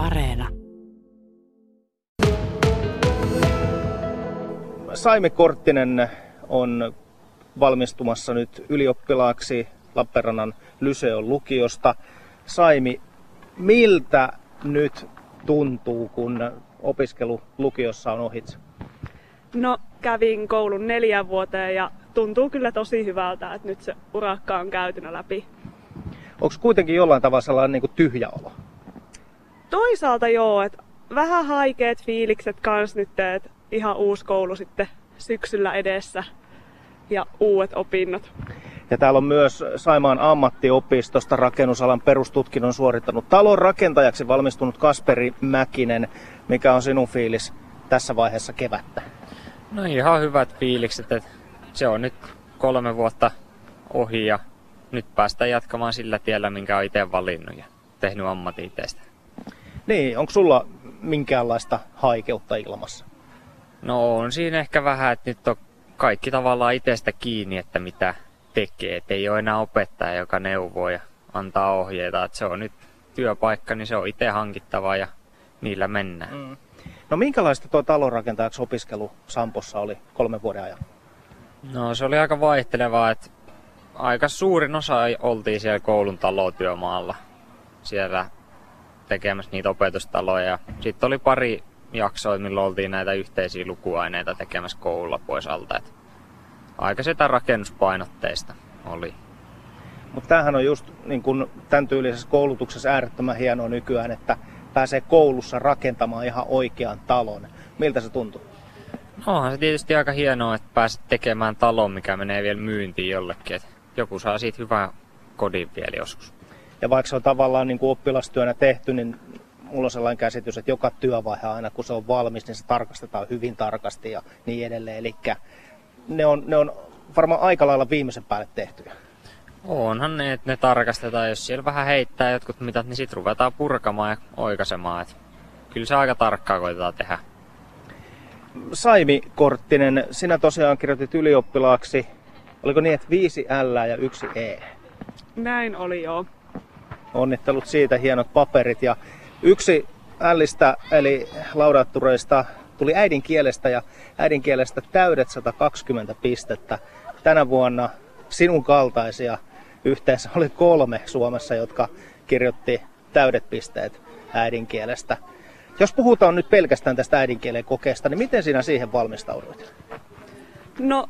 Areena. Saimi Korttinen on valmistumassa nyt ylioppilaaksi Lappeenrannan Lyseon lukiosta. Saimi, miltä nyt tuntuu, kun opiskelu lukiossa on ohitse? No kävin koulun neljän vuoteen ja tuntuu kyllä tosi hyvältä, että nyt se urakka on käytynä läpi. Onko kuitenkin jollain tavalla sellainen niin kuin tyhjä olo? Toisaalta joo, että vähän haikeet fiilikset kans nyt, että ihan uusi koulu sitten syksyllä edessä ja uudet opinnot. Ja täällä on myös Saimaan ammattiopistosta rakennusalan perustutkinnon suorittanut talon rakentajaksi valmistunut Kasperi Mäkinen. Mikä on sinun fiilis tässä vaiheessa kevättä? No ihan hyvät fiilikset, että se on nyt kolme vuotta ohi ja nyt päästään jatkamaan sillä tiellä, minkä on itse valinnut ja tehnyt ammatin itsestä. Niin, onko sulla minkäänlaista haikeutta ilmassa? No on siinä ehkä vähän, että nyt on kaikki tavallaan itsestä kiinni, että mitä tekee. Et ei ole enää opettaja, joka neuvoo ja antaa ohjeita. Et se on nyt työpaikka, niin se on itse hankittava ja niillä mennään. Mm. No minkälaista tuo talonrakentajaksi opiskelu Sampossa oli kolmen vuoden ajan? No se oli aika vaihtelevaa, että aika suurin osa oltiin siellä koulun talotyömaalla. Siellä tekemässä niitä opetustaloja. Sitten oli pari jaksoa, milloin oltiin näitä yhteisiä lukuaineita tekemässä koululla pois alta. Et aika sitä rakennuspainotteista oli. Mutta tämähän on just niin kun tämän tyylisessä koulutuksessa äärettömän hienoa nykyään, että pääsee koulussa rakentamaan ihan oikean talon. Miltä se tuntuu? No onhan se tietysti aika hienoa, että pääset tekemään talon, mikä menee vielä myyntiin jollekin. Et joku saa siitä hyvän kodin vielä joskus. Ja vaikka se on tavallaan niin kuin oppilastyönä tehty, niin mulla on sellainen käsitys, että joka työvaihe aina kun se on valmis, niin se tarkastetaan hyvin tarkasti ja niin edelleen. Eli ne on, ne on varmaan aika lailla viimeisen päälle tehtyjä. Onhan ne, että ne tarkastetaan. Jos siellä vähän heittää jotkut mitat, niin sitten ruvetaan purkamaan ja oikaisemaan. Et kyllä se aika tarkkaa koitetaan tehdä. Saimi Korttinen, sinä tosiaan kirjoitit ylioppilaaksi. Oliko niin, että viisi L ja yksi E? Näin oli joo. Onnittelut siitä, hienot paperit. Ja yksi Listä, eli laudattureista, tuli äidinkielestä ja äidinkielestä täydet 120 pistettä. Tänä vuonna sinun kaltaisia yhteensä oli kolme Suomessa, jotka kirjoitti täydet pisteet äidinkielestä. Jos puhutaan nyt pelkästään tästä äidinkielen kokeesta, niin miten sinä siihen valmistauduit? No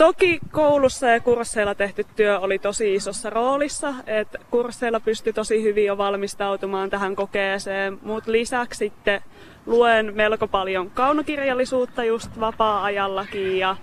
toki koulussa ja kursseilla tehty työ oli tosi isossa roolissa, että kursseilla pystyi tosi hyvin jo valmistautumaan tähän kokeeseen, mutta lisäksi sitten luen melko paljon kaunokirjallisuutta just vapaa-ajallakin ja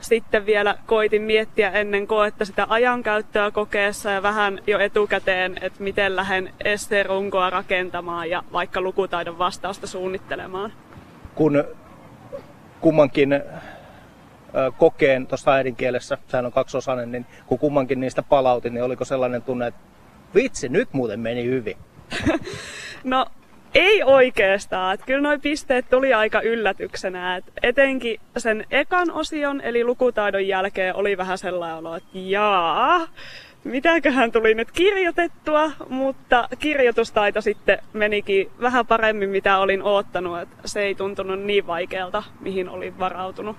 sitten vielä koitin miettiä ennen koetta sitä ajankäyttöä kokeessa ja vähän jo etukäteen, että miten lähden runkoa rakentamaan ja vaikka lukutaidon vastausta suunnittelemaan. Kun kummankin kokeen tuossa äidinkielessä, sehän on kaksiosainen, niin kun kummankin niistä palautin, niin oliko sellainen tunne, että vitsi, nyt muuten meni hyvin? no ei oikeastaan. Että kyllä nuo pisteet tuli aika yllätyksenä. Et etenkin sen ekan osion, eli lukutaidon jälkeen, oli vähän sellainen olo, että jaa, mitäköhän tuli nyt kirjoitettua, mutta kirjoitustaito sitten menikin vähän paremmin, mitä olin oottanut. Että se ei tuntunut niin vaikealta, mihin olin varautunut.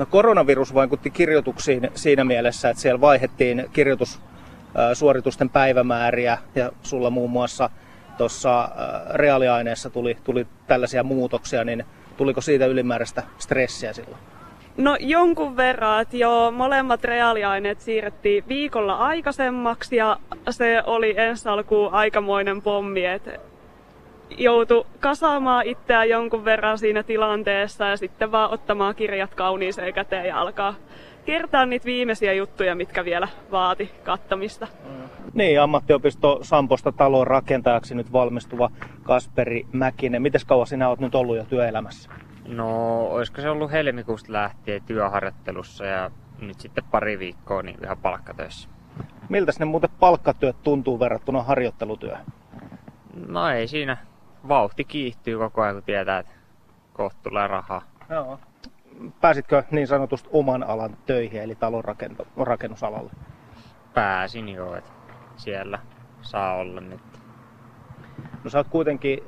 No koronavirus vaikutti kirjoituksiin siinä mielessä, että siellä vaihettiin kirjoitussuoritusten päivämääriä ja sulla muun muassa tuossa äh, reaaliaineessa tuli, tuli tällaisia muutoksia, niin tuliko siitä ylimääräistä stressiä silloin? No jonkun verran, että joo, molemmat reaaliaineet siirrettiin viikolla aikaisemmaksi ja se oli ensi alkuun aikamoinen pommi, että joutu kasaamaan itseään jonkun verran siinä tilanteessa ja sitten vaan ottamaan kirjat kauniiseen käteen ja alkaa kertaa niitä viimeisiä juttuja, mitkä vielä vaati kattamista. Niin, ammattiopisto Samposta talon rakentajaksi nyt valmistuva Kasperi Mäkinen. Miten kauan sinä olet nyt ollut jo työelämässä? No, olisiko se ollut helmikuusta lähtien työharjoittelussa ja nyt sitten pari viikkoa niin ihan palkkatöissä. Miltä ne muuten palkkatyöt tuntuu verrattuna harjoittelutyöhön? No ei siinä. Vauhti kiihtyy koko ajan, kun tietää, että kohta tulee rahaa. Joo pääsitkö niin sanotusti oman alan töihin, eli talon rakennusalalle? Pääsin jo, että siellä saa olla nyt. No sä oot kuitenkin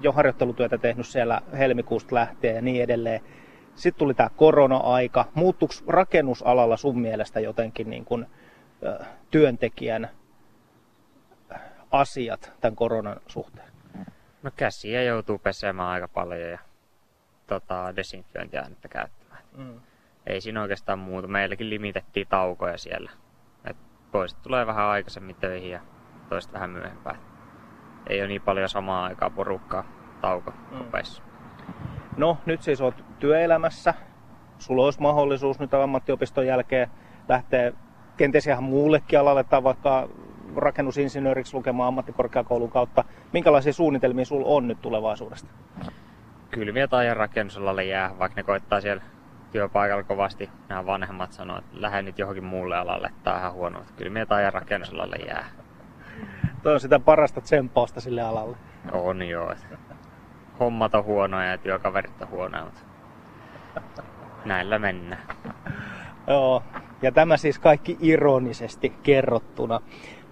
jo harjoittelutyötä tehnyt siellä helmikuusta lähtien ja niin edelleen. Sitten tuli tämä korona-aika. Muuttuiko rakennusalalla sun mielestä jotenkin niin kuin, ö, työntekijän asiat tämän koronan suhteen? No käsiä joutuu pesemään aika paljon ja tota, desinfiointiainetta käyttämään. Mm. Ei siinä oikeastaan muuta. Meilläkin limitettiin taukoja siellä. Et toiset tulee vähän aikaisemmin töihin ja toiset vähän myöhempään. Ei ole niin paljon samaa aikaa porukkaa tauko Mm. No nyt siis oot työelämässä. Sulla olisi mahdollisuus nyt ammattiopiston jälkeen lähteä kenties ihan muullekin alalle tai vaikka rakennusinsinööriksi lukemaan ammattikorkeakoulun kautta. Minkälaisia suunnitelmia sulla on nyt tulevaisuudesta? Kylmiä tai rakennusalalle jää, vaikka ne koittaa siellä työpaikalla kovasti. Nämä vanhemmat sanoo, että lähde nyt johonkin muulle alalle, tää on ihan huono. Kylmiä tai rakennusalalle jää. Toi on sitä parasta tsemppausta sille alalle. On joo. Hommat on huonoja ja työkaverit on huonoja, mutta näillä mennään. Joo, ja tämä siis kaikki ironisesti kerrottuna.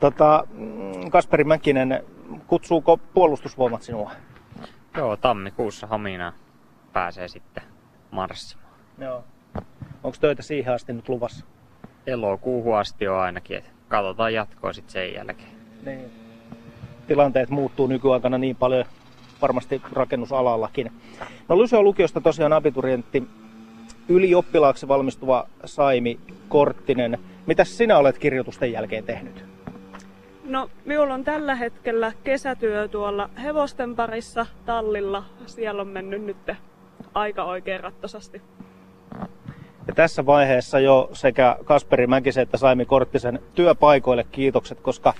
Tota, mm, Kasperi Mäkinen, kutsuuko puolustusvoimat sinua? Joo, tammikuussa Hamina pääsee sitten marssimaan. Joo. Onko töitä siihen asti nyt luvassa? Elokuuhun asti on ainakin, että katsotaan jatkoa sitten sen jälkeen. Niin. Tilanteet muuttuu nykyaikana niin paljon, varmasti rakennusalallakin. No Lyseon lukiosta tosiaan abiturientti ylioppilaaksi valmistuva Saimi Korttinen. Mitäs sinä olet kirjoitusten jälkeen tehnyt? No, minulla on tällä hetkellä kesätyö tuolla hevosten parissa tallilla. Siellä on mennyt nyt aika oikein rattosasti. Ja tässä vaiheessa jo sekä Kasperi Mäkisen että Saimi Korttisen työpaikoille kiitokset, koska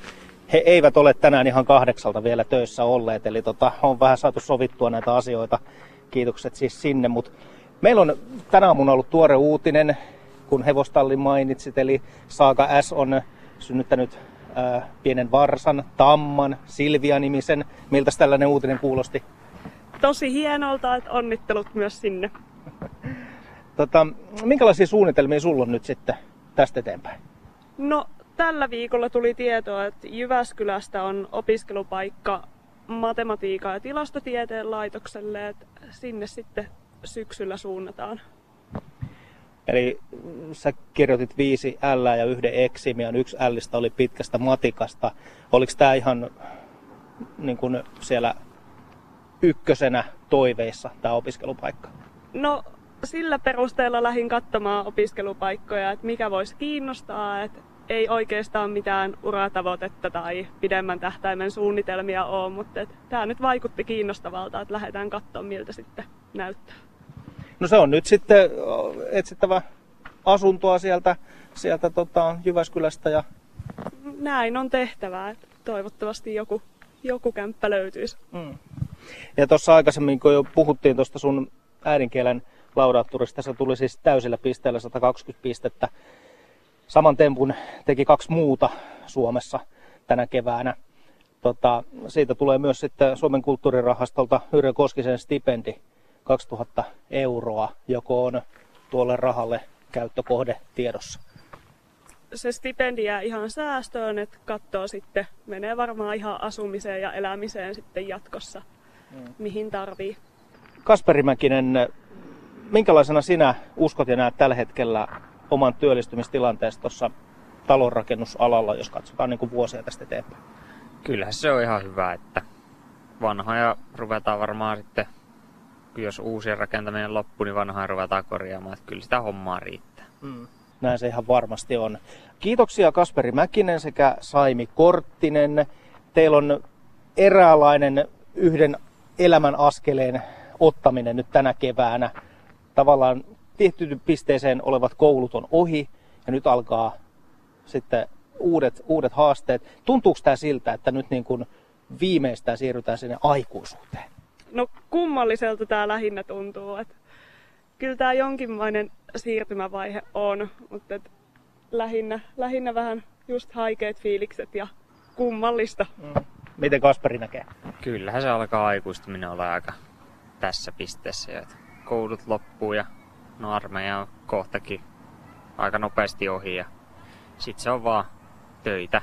he eivät ole tänään ihan kahdeksalta vielä töissä olleet. Eli tota, on vähän saatu sovittua näitä asioita. Kiitokset siis sinne. Mut meillä on tänä aamuna ollut tuore uutinen, kun hevostallin mainitsit. Eli Saaka S on synnyttänyt ää, pienen varsan, Tamman, Silvia-nimisen. Miltä tällainen uutinen kuulosti? Tosi hienolta, että onnittelut myös sinne. Tota, minkälaisia suunnitelmia sulla on nyt sitten tästä eteenpäin? No, tällä viikolla tuli tietoa, että Jyväskylästä on opiskelupaikka matematiikan ja tilastotieteen laitokselle, että sinne sitten syksyllä suunnataan. Eli sä kirjoitit viisi L ja yhden eksimian, yksi Listä oli pitkästä matikasta. Oliko tämä ihan niin kuin siellä ykkösenä toiveissa tämä opiskelupaikka? No, sillä perusteella lähdin katsomaan opiskelupaikkoja, että mikä voisi kiinnostaa, että ei oikeastaan mitään uratavoitetta tai pidemmän tähtäimen suunnitelmia ole, mutta tämä nyt vaikutti kiinnostavalta, että lähdetään katsomaan miltä sitten näyttää. No se on nyt sitten etsittävä asuntoa sieltä, sieltä tota, Jyväskylästä ja Näin on tehtävää, toivottavasti joku, joku kämppä löytyisi. Mm. Ja tuossa aikaisemmin, kun jo puhuttiin tuosta sun äidinkielen laudaatturista, se tuli siis täysillä pisteellä 120 pistettä. Saman tempun teki kaksi muuta Suomessa tänä keväänä. Tota, siitä tulee myös sitten Suomen kulttuurirahastolta Yrjö Koskisen stipendi 2000 euroa, joko on tuolle rahalle käyttökohde tiedossa. Se stipendi jää ihan säästöön, että katsoo sitten, menee varmaan ihan asumiseen ja elämiseen sitten jatkossa, mihin tarvii. Kasperi Mäkinen, minkälaisena sinä uskot ja näet tällä hetkellä oman työllistymistilanteessa tuossa talonrakennusalalla, jos katsotaan niin kuin vuosia tästä eteenpäin? Kyllähän se on ihan hyvä, että vanhoja ruvetaan varmaan sitten, jos uusien rakentaminen loppuu, niin vanhoja ruvetaan korjaamaan. Että kyllä sitä hommaa riittää. Mm. Näin se ihan varmasti on. Kiitoksia Kasperi Mäkinen sekä Saimi Korttinen. Teillä on eräänlainen yhden elämän askeleen ottaminen nyt tänä keväänä. Tavallaan tiettyyn pisteeseen olevat koulut on ohi ja nyt alkaa sitten uudet, uudet haasteet. Tuntuuko tämä siltä, että nyt niin kuin viimeistään siirrytään sinne aikuisuuteen? No kummalliselta tämä lähinnä tuntuu, että kyllä tämä jonkinlainen siirtymävaihe on, mutta et lähinnä, lähinnä vähän just haikeet fiilikset ja kummallista. Mm. Miten Kasperi näkee? Kyllähän se alkaa aikuistuminen olla aika tässä pisteessä. jo, Että koulut loppuu ja no armeija on kohtakin aika nopeasti ohi ja sit se on vaan töitä.